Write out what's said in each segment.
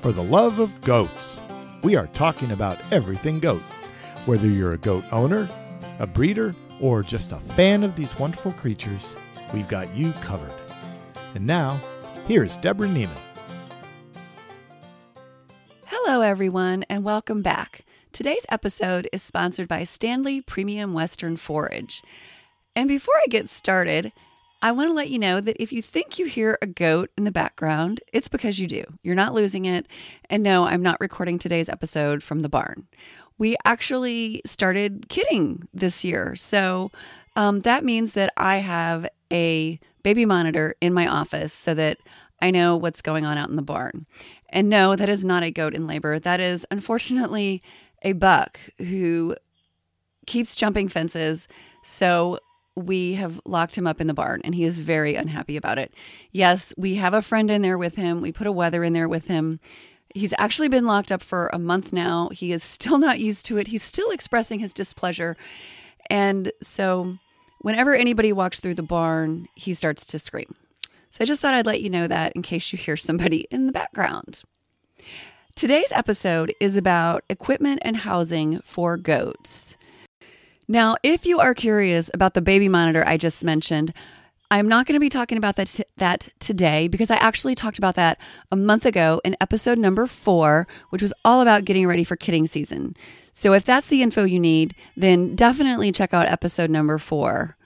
for the love of goats. We are talking about everything goat. Whether you're a goat owner, a breeder, or just a fan of these wonderful creatures, we've got you covered. And now, here's Deborah Niemann. Hello, everyone, and welcome back. Today's episode is sponsored by Standlee Premium Western Forage. And before I get started, I want to let you know that if you think you hear a goat in the background, it's because you do. You're not losing it. And no, I'm not recording today's episode from the barn. We actually started kidding this year. So um, that means that I have a baby monitor in my office so that I know what's going on out in the barn. And no, that is not a goat in labor. That is unfortunately a buck who keeps jumping fences. So we have locked him up in the barn and he is very unhappy about it. Yes, we have a friend in there with him. We put a wether in there with him. He's actually been locked up for a month now. He is still not used to it. He's still expressing his displeasure. And so whenever anybody walks through the barn, he starts to scream. So I just thought I'd let you know that in case you hear somebody in the background. Today's episode is about equipment and housing for goats. Now, if you are curious about the baby monitor I just mentioned, I'm not going to be talking about that, t- that today because I actually talked about that a month ago in episode number four, which was all about getting ready for kidding season. So if that's the info you need, then definitely check out episode number four.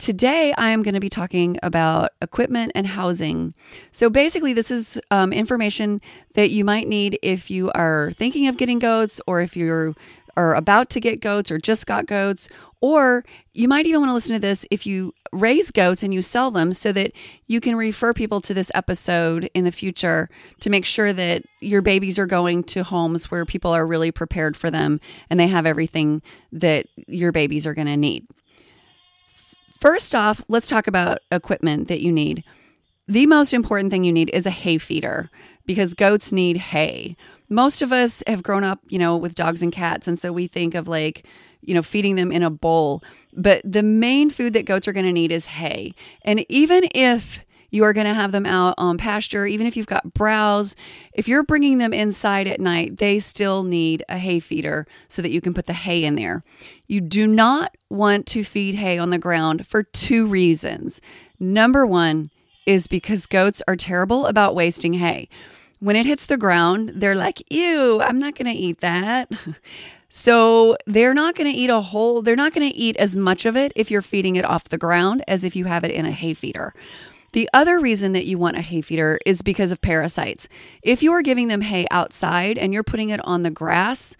Today, I am going to be talking about equipment and housing. So, basically, this is um, information that you might need if you are thinking of getting goats or if you're are about to get goats or just got goats, or you might even want to listen to this if you raise goats and you sell them so that you can refer people to this episode in the future to make sure that your babies are going to homes where people are really prepared for them and they have everything that your babies are going to need. First off, let's talk about equipment that you need. The most important thing you need is a hay feeder because goats need hay. Most of us have grown up, you know, with dogs and cats. And so we think of like, you know, feeding them in a bowl. But the main food that goats are going to need is hay. And even if you are going to have them out on pasture, even if you've got browse, if you're bringing them inside at night, they still need a hay feeder so that you can put the hay in there. You do not want to feed hay on the ground for two reasons. Number one is because goats are terrible about wasting hay. When it hits the ground, they're like, ew, I'm not going to eat that. So they're not going to eat a whole, they're not going to eat as much of it if you're feeding it off the ground as if you have it in a hay feeder. The other reason that you want a hay feeder is because of parasites. If you are giving them hay outside and you're putting it on the grass,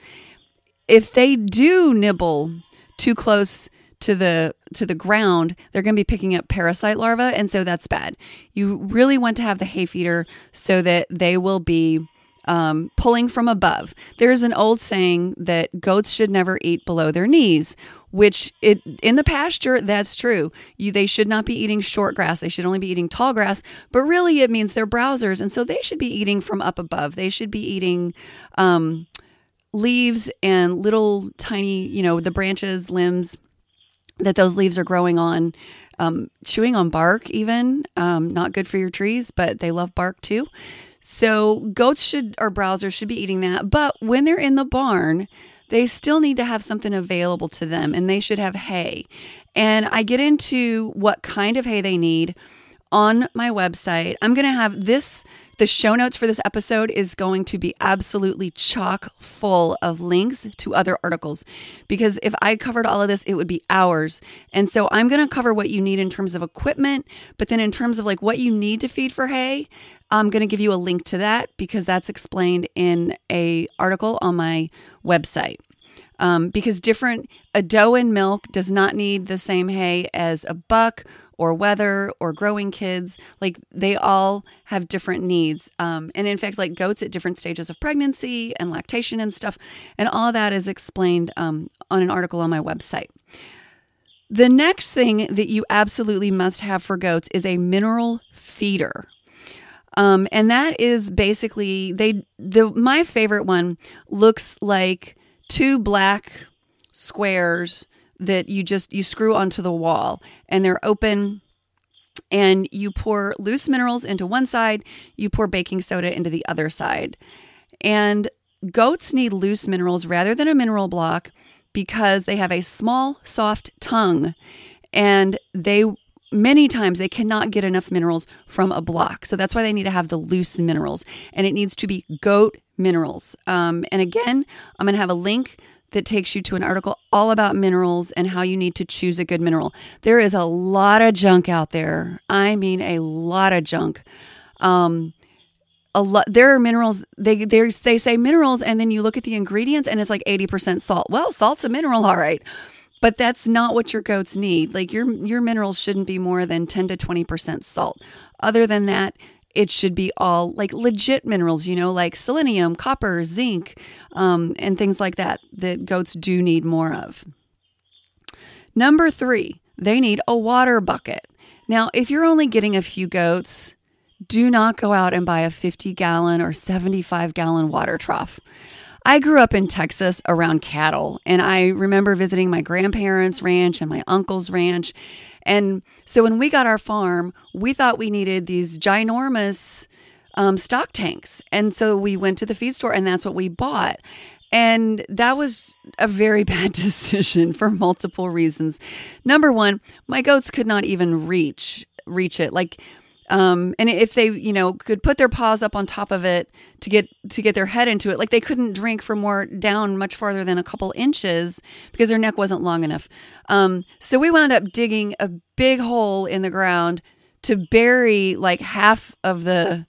if they do nibble too close to the to the ground, they're going to be picking up parasite larvae and so that's bad. You really want to have the hay feeder so that they will be um, pulling from above. There's an old saying that goats should never eat below their knees, which it in the pasture that's true. You they should not be eating short grass. They should only be eating tall grass. But really, it means they're browsers, and so they should be eating from up above. They should be eating. Um, leaves and little tiny, you know, the branches, limbs that those leaves are growing on, um, chewing on bark, even. Um, not good for your trees, but they love bark too. So goats should or browsers should be eating that. But when they're in the barn, they still need to have something available to them and they should have hay. And I get into what kind of hay they need on my website. I'm going to have this the show notes for this episode is going to be absolutely chock full of links to other articles because if I covered all of this, it would be hours. And so I'm going to cover what you need in terms of equipment, but then in terms of like what you need to feed for hay, I'm going to give you a link to that because that's explained in a article on my website. Um, because different a doe in milk does not need the same hay as a buck or wether or growing kids. Like they all have different needs. Um, and in fact like goats at different stages of pregnancy and lactation and stuff. And all that is explained um, on an article on my website. The next thing that you absolutely must have for goats is a mineral feeder. Um, and that is basically they the my favorite one looks like two black squares that you just you screw onto the wall and they're open and you pour loose minerals into one side, you pour baking soda into the other side. And goats need loose minerals rather than a mineral block because they have a small, soft tongue and they many times they cannot get enough minerals from a block. So that's why they need to have the loose minerals. And it needs to be goat minerals. Um, and again, I'm going to have a link that takes you to an article all about minerals and how you need to choose a good mineral. There is a lot of junk out there. I mean, a lot of junk. Um, a lot there are minerals they they they say minerals and then you look at the ingredients and it's like 80% salt. Well, salt's a mineral all right. But that's not what your goats need. Like your your minerals shouldn't be more than 10 to 20% salt. Other than that, it should be all like legit minerals, you know, like selenium, copper, zinc, um, and things like that that goats do need more of. Number three, they need a water bucket. Now, if you're only getting a few goats, do not go out and buy a 50 gallon or 75 gallon water trough. I grew up in Texas around cattle, and I remember visiting my grandparents' ranch and my uncle's ranch. And so when we got our farm, we thought we needed these ginormous um, stock tanks. And so we went to the feed store, and that's what we bought. And that was a very bad decision for multiple reasons. Number one, my goats could not even reach reach it. Like um, and if they, you know, could put their paws up on top of it to get to get their head into it, like they couldn't drink for more down much farther than a couple inches because their neck wasn't long enough. Um, so we wound up digging a big hole in the ground to bury like half of the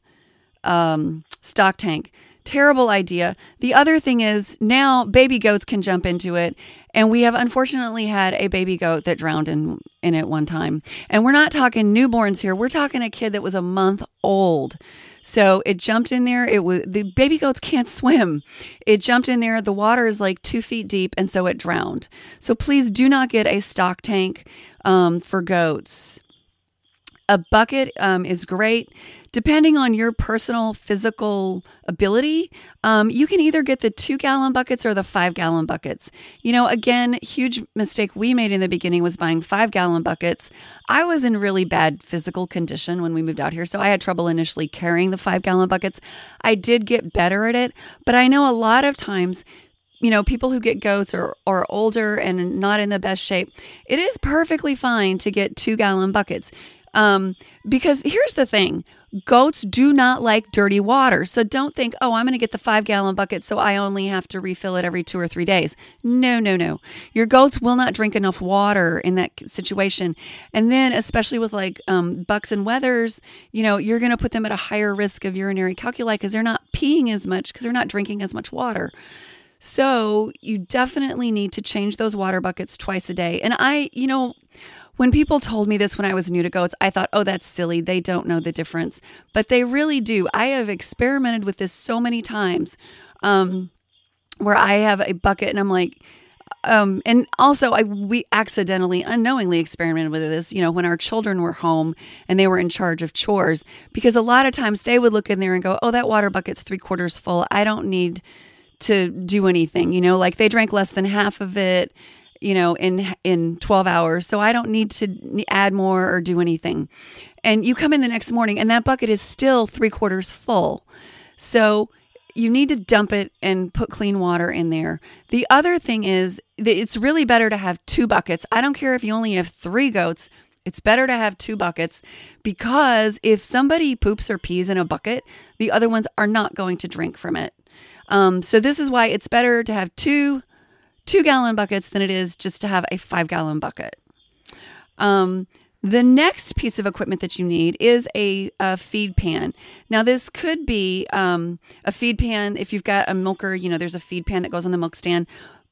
um, stock tank. Terrible idea. The other thing is now baby goats can jump into it and we have unfortunately had a baby goat that drowned in, in it one time. And we're not talking newborns here. We're talking a kid that was a month old. So it jumped in there. It was the baby goats can't swim. It jumped in there. The water is like two feet deep, and so it drowned. So please do not get a stock tank um, for goats. A bucket um, is great. Depending on your personal physical ability, um, you can either get the two gallon buckets or the five gallon buckets. You know, again, huge mistake we made in the beginning was buying five gallon buckets. I was in really bad physical condition when we moved out here, so I had trouble initially carrying the five gallon buckets. I did get better at it, but I know a lot of times you know, people who get goats are older and not in the best shape, it is perfectly fine to get two gallon buckets. Um, because here's the thing goats do not like dirty water. So don't think, oh, I'm going to get the five gallon bucket so I only have to refill it every two or three days. No, no, no. Your goats will not drink enough water in that situation. And then, especially with like um, bucks and wethers, you know, you're going to put them at a higher risk of urinary calculi because they're not peeing as much because they're not drinking as much water. So you definitely need to change those water buckets twice a day. And I, you know, when people told me this when I was new to goats, I thought, oh, that's silly. They don't know the difference. But they really do. I have experimented with this so many times um, where I have a bucket and I'm like, um, and also I we accidentally, unknowingly experimented with this, you know, when our children were home and they were in charge of chores, because a lot of times they would look in there and go, Oh, that water bucket's three quarters full. I don't need to do anything, you know, like they drank less than half of it you know in in 12 hours so i don't need to add more or do anything. And you come in the next morning and that bucket is still three quarters full. So you need to dump it and put clean water in there. The other thing is that it's really better to have two buckets. I don't care if you only have three goats it's better to have two buckets because if somebody poops or pees in a bucket, the other ones are not going to drink from it. Um, so, this is why it's better to have two two gallon buckets than it is just to have a five gallon bucket. Um, the next piece of equipment that you need is a, a feed pan. Now, this could be um, a feed pan if you've got a milker, you know, there's a feed pan that goes on the milk stand,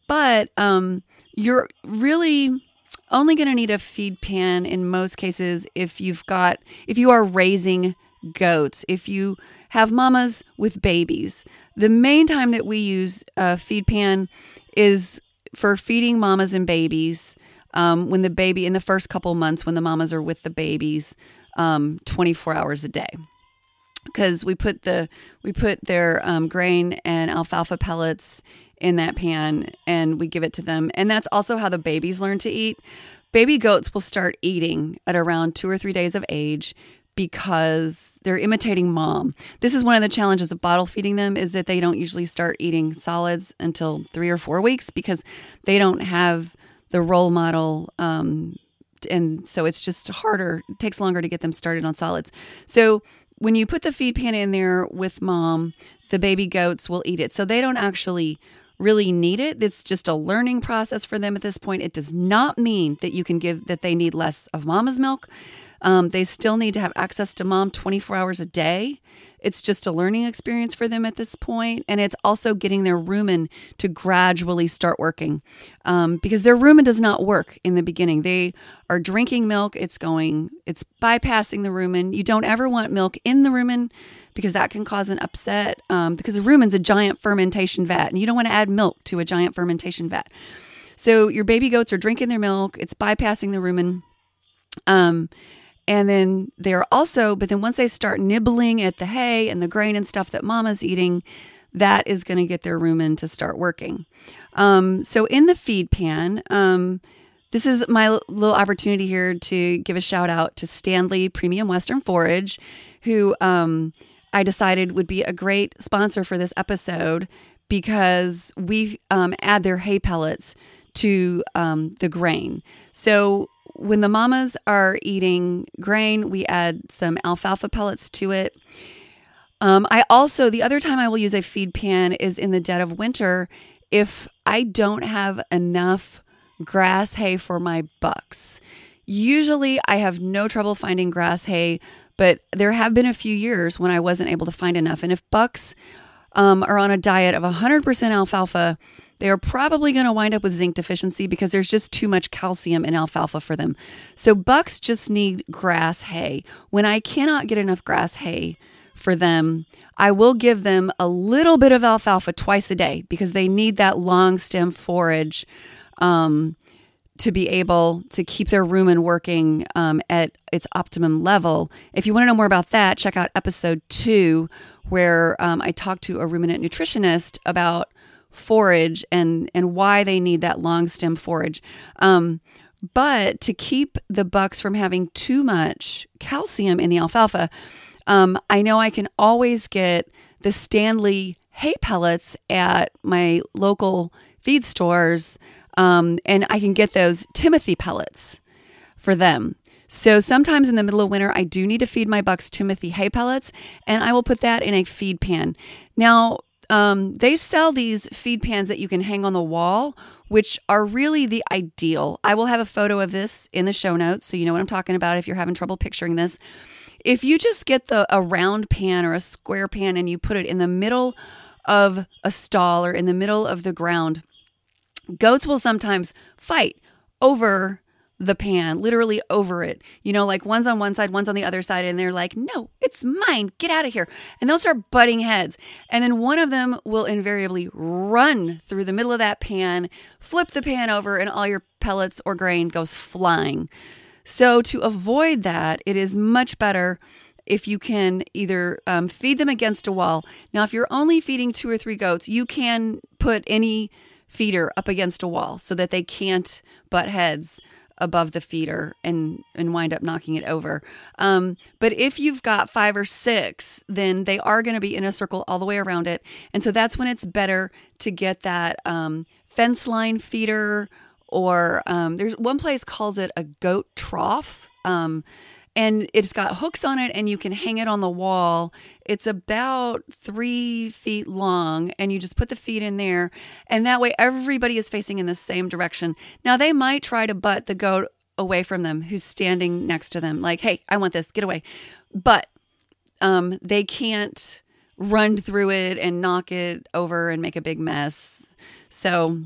but um, you're really only going to need a feed pan in most cases if you've got, if you are raising goats, if you have mamas with babies. The main time that we use a feed pan is for feeding mamas and babies um, when the baby in the first couple months when the mamas are with the babies um, 24 hours a day. Because we put the we put their um, grain and alfalfa pellets in that pan and we give it to them. And that's also how the babies learn to eat. Baby goats will start eating at around two or three days of age because they're imitating mom. This is one of the challenges of bottle feeding them is that they don't usually start eating solids until three or four weeks because they don't have the role model. Um, and so it's just harder, it takes longer to get them started on solids. So when you put the feed pan in there with mom, the baby goats will eat it. So they don't actually really need it. It's just a learning process for them at this point. It does not mean that you can give that they need less of mama's milk. Um, they still need to have access to mom 24 hours a day. It's just a learning experience for them at this point, and it's also getting their rumen to gradually start working um, because their rumen does not work in the beginning. They are drinking milk; it's going, it's bypassing the rumen. You don't ever want milk in the rumen because that can cause an upset um, because the rumen's a giant fermentation vat, and you don't want to add milk to a giant fermentation vat. So your baby goats are drinking their milk; it's bypassing the rumen. Um, and then they're also, but then once they start nibbling at the hay and the grain and stuff that mama's eating, that is going to get their rumen to start working. Um, so in the feed pan, um, this is my little opportunity here to give a shout out to Standlee Premium Western Forage, who um, I decided would be a great sponsor for this episode because we um, add their hay pellets to um, the grain. So when the mamas are eating grain, we add some alfalfa pellets to it. Um, I also, the other time I will use a feed pan is in the dead of winter if I don't have enough grass hay for my bucks. Usually I have no trouble finding grass hay, but there have been a few years when I wasn't able to find enough. And if bucks um, are on a diet of 100% alfalfa, they are probably going to wind up with zinc deficiency because there's just too much calcium in alfalfa for them. So bucks just need grass hay. When I cannot get enough grass hay for them, I will give them a little bit of alfalfa twice a day because they need that long stem forage um, to be able to keep their rumen working um, at its optimum level. If you want to know more about that, check out episode two, where um, I talked to a ruminant nutritionist about forage and and why they need that long stem forage. Um, but to keep the bucks from having too much calcium in the alfalfa, um, I know I can always get the Standlee hay pellets at my local feed stores, um, and I can get those Timothy pellets for them. So sometimes in the middle of winter, I do need to feed my bucks Timothy hay pellets, and I will put that in a feed pan. Now, um, they sell these feed pans that you can hang on the wall, which are really the ideal. I will have a photo of this in the show notes so you know what I'm talking about if you're having trouble picturing this. If you just get the a round pan or a square pan and you put it in the middle of a stall or in the middle of the ground, goats will sometimes fight over the pan, literally over it. You know, like one's on one side, one's on the other side, and they're like, no, it's mine, get out of here. And they'll start butting heads. And then one of them will invariably run through the middle of that pan, flip the pan over, and all your pellets or grain goes flying. So, to avoid that, it is much better if you can either um, feed them against a wall. Now, if you're only feeding two or three goats, you can put any feeder up against a wall so that they can't butt heads above the feeder and and wind up knocking it over. Um, but if you've got five or six, then they are going to be in a circle all the way around it, and so that's when it's better to get that um, fence line feeder. Or um, there's one place calls it a goat trough. Um, and it's got hooks on it and you can hang it on the wall. It's about three feet long, and you just put the feet in there, and that way everybody is facing in the same direction. Now, they might try to butt the goat away from them who's standing next to them, like, hey, I want this, get away. But um, they can't run through it and knock it over and make a big mess. So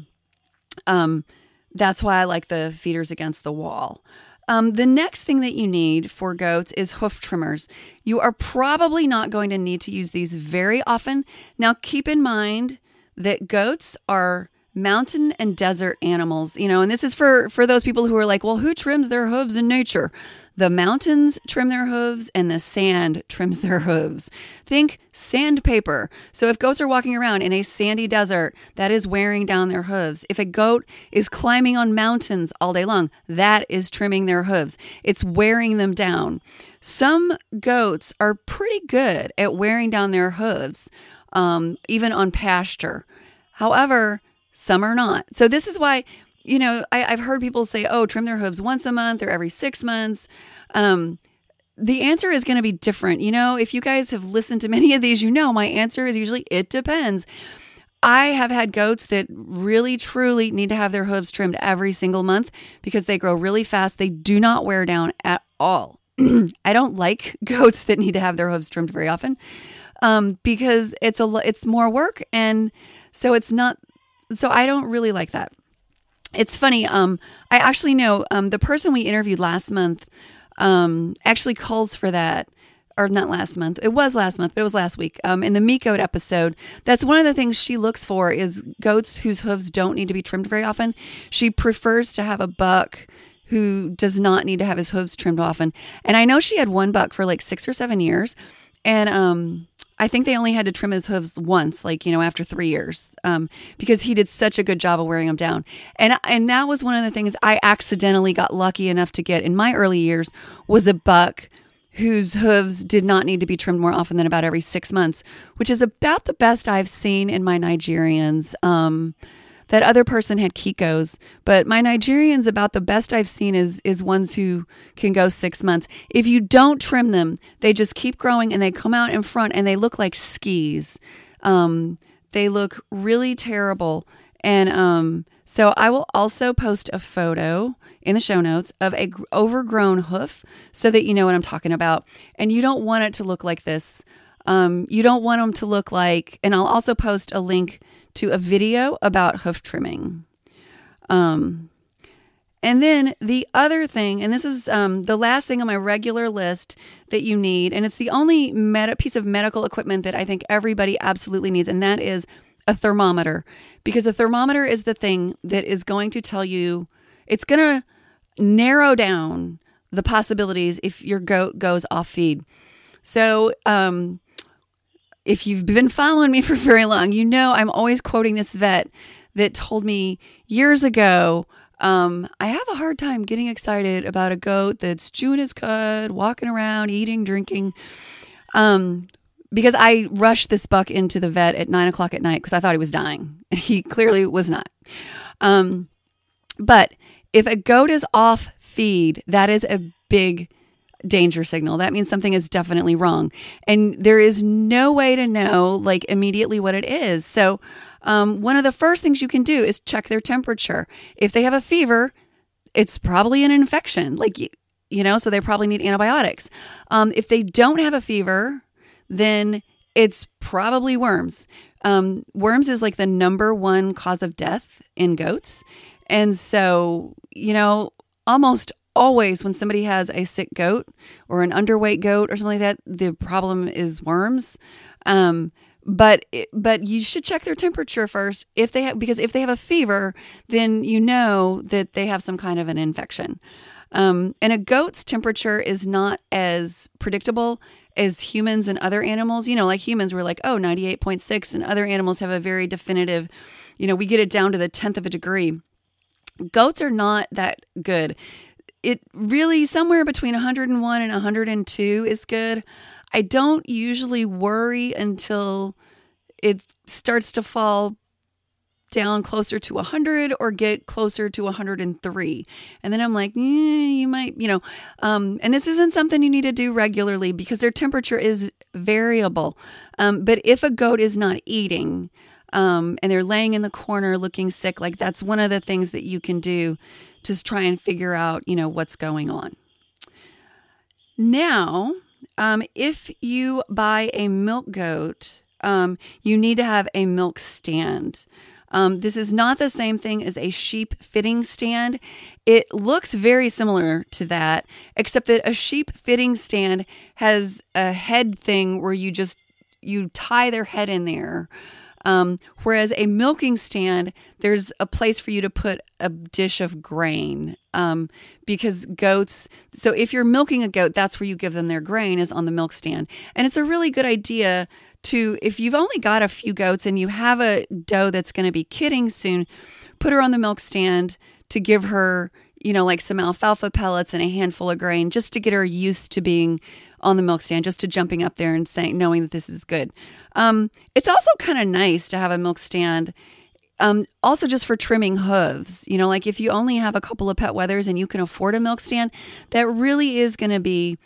um, that's why I like the feeders against the wall. Um, the next thing that you need for goats is hoof trimmers. You are probably not going to need to use these very often. Now, keep in mind that goats are mountain and desert animals you know and this is for for those people who are like well who trims their hooves in nature The mountains trim their hooves and the sand trims their hooves. Think sandpaper. So if goats are walking around in a sandy desert, that is wearing down their hooves. If a goat is climbing on mountains all day long, that is trimming their hooves. It's wearing them down. Some goats are pretty good at wearing down their hooves, um, even on pasture. However, some are not. So this is why you know, I, have heard people say, oh, trim their hooves once a month or every six months. Um, the answer is going to be different. You know, if you guys have listened to many of these, you know, my answer is usually it depends. I have had goats that really truly need to have their hooves trimmed every single month because they grow really fast. They do not wear down at all. I don't like goats that need to have their hooves trimmed very often um, because it's a it's more work and so it's not so I don't really like that it's funny. Um, I actually know um, the person we interviewed last month um, actually calls for that, or not last month. It was last month, but it was last week. Um, in the meat goat episode, that's one of the things she looks for is goats whose hooves don't need to be trimmed very often. She prefers to have a buck who does not need to have his hooves trimmed often. And I know she had one buck for like six or seven years, and um, I think they only had to trim his hooves once, like you know, after three years, um, because he did such a good job of wearing them down. And and that was one of the things I accidentally got lucky enough to get in my early years was a buck whose hooves did not need to be trimmed more often than about every six months, which is about the best I've seen in my Nigerians. Um, that other person had Kikos, but my Nigerians about the best I've seen is is ones who can go 6 months. If you don't trim them, they just keep growing and they come out in front and they look like skis. Um, they look really terrible and um, so I will also post a photo in the show notes of a overgrown hoof so that you know what I'm talking about. And you don't want it to look like this. Um, you don't want them to look like, and I'll also post a link to a video about hoof trimming. Um, and then the other thing, and this is um, the last thing on my regular list that you need, and it's the only meta- piece of medical equipment that I think everybody absolutely needs, and that is a thermometer. Because a thermometer is the thing that is going to tell you, it's going to narrow down the possibilities if your goat goes off feed. So, um, if you've been following me for very long, you know I'm always quoting this vet that told me years ago um, I have a hard time getting excited about a goat that's chewing his cud, walking around, eating, drinking. Um, because I rushed this buck into the vet at nine o'clock at night because I thought he was dying. He clearly was not. Um, but if a goat is off feed, that is a big danger signal. That means something is definitely wrong. And there is no way to know like immediately what it is. So, um, one of the first things you can do is check their temperature. If they have a fever, it's probably an infection, like, you know, so they probably need antibiotics. Um, if they don't have a fever, then it's probably worms. Um, worms is like the number one cause of death in goats. And so, you know, almost always when somebody has a sick goat or an underweight goat or something like that, the problem is worms. Um, but but you should check their temperature first if they have because if they have a fever, then you know that they have some kind of an infection. Um, and a goat's temperature is not as predictable as humans and other animals. You know, like humans, we're like, oh, 98.6, and other animals have a very definitive, you know, we get it down to the tenth of a degree. Goats are not that good it really somewhere between 101 and 102 is good. I don't usually worry until it starts to fall down closer to 100 or get closer to 103 and then i'm like eh, you might you know. Um, and this isn't something you need to do regularly because their temperature is variable. Um, but if a goat is not eating um, and they're laying in the corner looking sick like that's one of the things that you can do to try and figure out, you know, what's going on. Now, um, if you buy a milk goat, um, you need to have a milk stand. Um, this is not the same thing as a sheep fitting stand. It looks very similar to that, except that a sheep fitting stand has a head thing where you just you tie their head in there Um, whereas a milking stand, there's a place for you to put a dish of grain um, because goats. So if you're milking a goat, that's where you give them their grain is on the milk stand, and it's a really good idea to if you've only got a few goats and you have a doe that's going to be kidding soon, put her on the milk stand to give her you know, like some alfalfa pellets and a handful of grain just to get her used to being on the milk stand, just to jumping up there and saying, knowing that this is good. Um, it's also kind of nice to have a milk stand. Um, also, just for trimming hooves, you know, like if you only have a couple of pet wethers and you can afford a milk stand, that really is going to be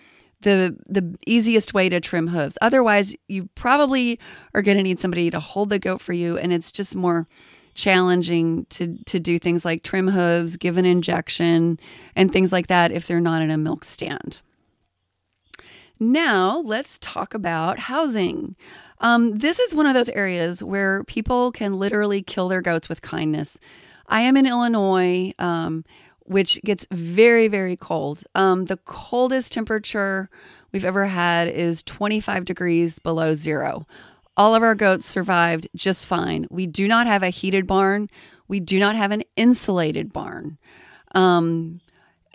the the easiest way to trim hooves. Otherwise, you probably are going to need somebody to hold the goat for you, and it's just more challenging to to do things like trim hooves, give an injection, and things like that if they're not in a milk stand. Now, let's talk about housing. Um, this is one of those areas where people can literally kill their goats with kindness. I am in Illinois, um, which gets very, very cold. Um, the coldest temperature we've ever had is 25 degrees below zero. All of our goats survived just fine. We do not have a heated barn. We do not have an insulated barn. Um,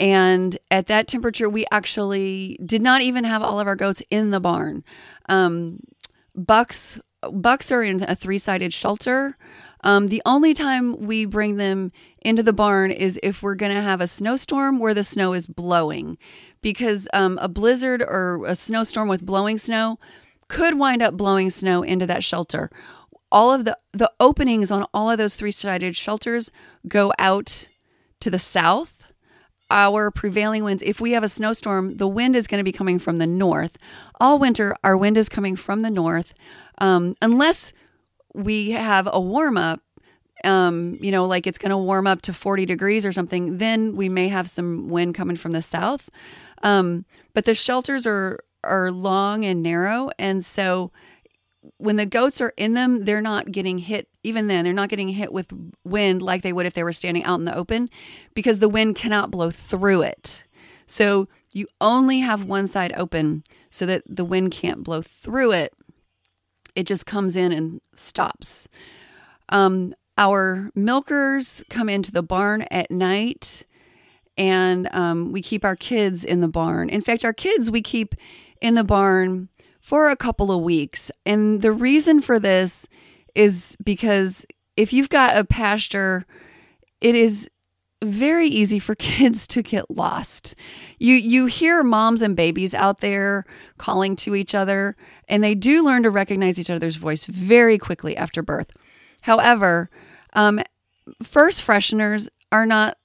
and at that temperature, we actually did not even have all of our goats in the barn. Um, bucks bucks are in a three sided shelter. Um, the only time we bring them into the barn is if we're going to have a snowstorm where the snow is blowing, because um, a blizzard or a snowstorm with blowing snow could wind up blowing snow into that shelter. All of the, the openings on all of those three sided shelters go out to the south. Our prevailing winds, if we have a snowstorm, the wind is going to be coming from the north. All winter, our wind is coming from the north, um, unless we have a warm up um, you know, like it's going to warm up to 40 degrees or something, then we may have some wind coming from the south. Um, but the shelters are are long and narrow. And so when the goats are in them, they're not getting hit, even then, they're not getting hit with wind like they would if they were standing out in the open because the wind cannot blow through it. So you only have one side open so that the wind can't blow through it. It just comes in and stops. Um, our milkers come into the barn at night and um, we keep our kids in the barn. In fact, our kids we keep in the barn for a couple of weeks. And the reason for this is because if you've got a pasture, it is very easy for kids to get lost. You you hear moms and babies out there calling to each other and they do learn to recognize each other's voice very quickly after birth. However, um, first fresheners are not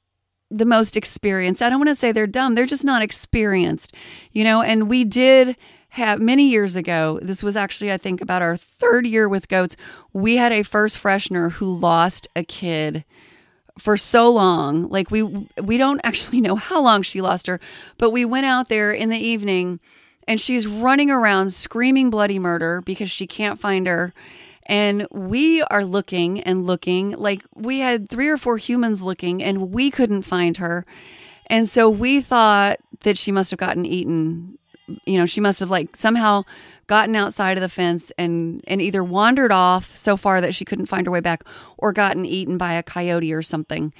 the most experienced. I don't want to say they're dumb, they're just not experienced, you know. And we did have many years ago, this was actually, I think, about our third year with goats, we had a first freshener who lost a kid for so long like we we don't actually know how long she lost her but we went out there in the evening and she's running around screaming bloody murder because she can't find her and we are looking and looking like we had three or four humans looking and we couldn't find her. And so we thought that she must have gotten eaten. You know, she must have like somehow gotten outside of the fence and and either wandered off so far that she couldn't find her way back or gotten eaten by a coyote or something.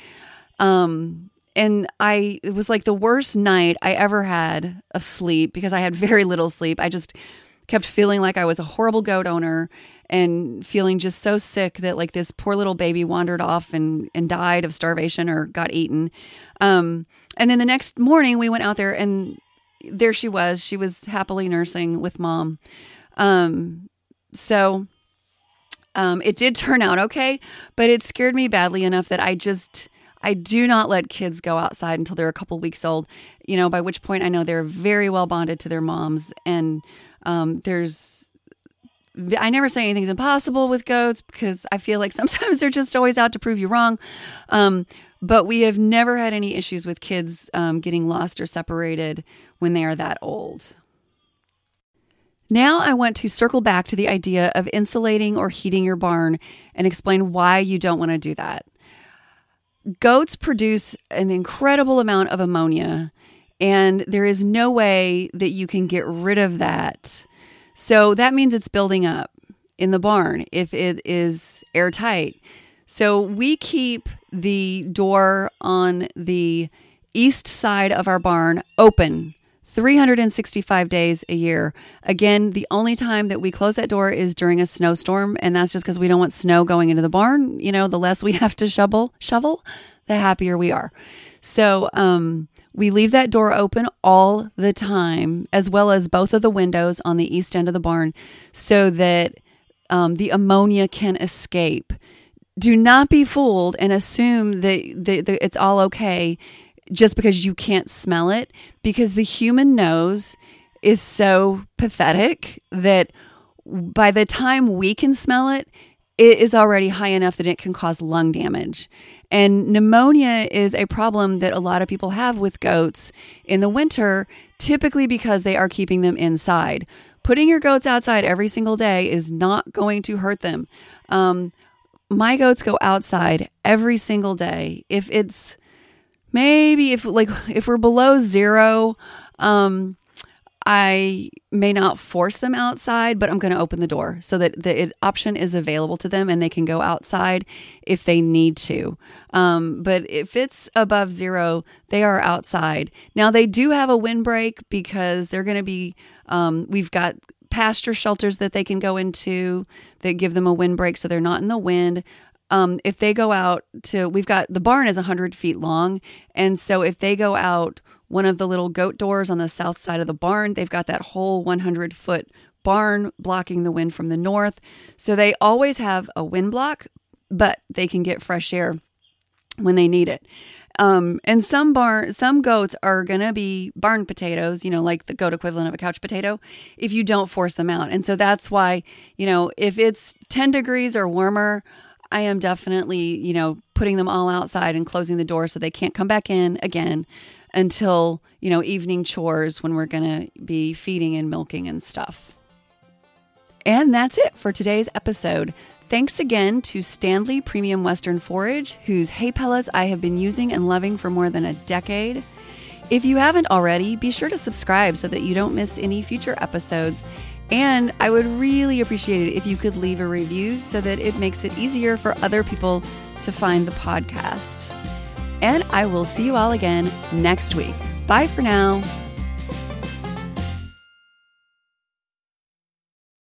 Um and I it was like the worst night I ever had of sleep because I had very little sleep. I just kept feeling like I was a horrible goat owner and feeling just so sick that like this poor little baby wandered off and and died of starvation or got eaten. Um, and then the next morning we went out there and there she was. She was happily nursing with mom. Um, so um, it did turn out okay, but it scared me badly enough that I just I do not let kids go outside until they're a couple weeks old. You know, by which point I know they're very well bonded to their moms, and um, there's I never say anything's impossible with goats because I feel like sometimes they're just always out to prove you wrong. Um, but we have never had any issues with kids um, getting lost or separated when they are that old. Now, I want to circle back to the idea of insulating or heating your barn and explain why you don't want to do that. Goats produce an incredible amount of ammonia, and there is no way that you can get rid of that so that means it's building up. in the barn if it is airtight. So we keep the door on the east side of our barn open 365 days a year. Again, the only time that we close that door is during a snowstorm, and that's just because we don't want snow going into the barn. You know, the less we have to shovel, shovel, the happier we are. So, um, we leave that door open all the time, as well as both of the windows on the east end of the barn, so that um, the ammonia can escape. Do not be fooled and assume that, that, that it's all okay just because you can't smell it, because the human nose is so pathetic that by the time we can smell it, it is already high enough that it can cause lung damage. And pneumonia is a problem that a lot of people have with goats in the winter, typically because they are keeping them inside. Putting your goats outside every single day is not going to hurt them. Um, my goats go outside every single day. If it's maybe if like if we're below zero, um, I may not force them outside, but I'm going to open the door so that the option is available to them and they can go outside if they need to. Um, but if it's above zero, they are outside. Now, they do have a windbreak because they're going to be, um, we've got pasture shelters that they can go into that give them a windbreak so they're not in the wind. Um, if they go out to, we've got the barn is 100 feet long. And so if they go out one of the little goat doors on the south side of the barn. They've got that whole 100 foot barn blocking the wind from the north. So they always have a wind block, but they can get fresh air when they need it. Um, and some barn, some goats are gonna be barn potatoes, you know, like the goat equivalent of a couch potato, if you don't force them out. And so that's why, you know, if it's 10 degrees or warmer, I am definitely, you know, putting them all outside and closing the door so they can't come back in again until, you know, evening chores when we're going to be feeding and milking and stuff. And that's it for today's episode. Thanks again to Standlee Premium Western Forage, whose hay pellets I have been using and loving for more than a decade. If you haven't already, be sure to subscribe so that you don't miss any future episodes. And I would really appreciate it if you could leave a review so that it makes it easier for other people to find the podcast and I will see you all again next week. Bye for now.